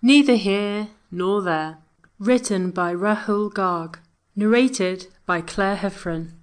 Neither Here Nor There. Written by Rahul Garg. Narrated by Claire Heffron.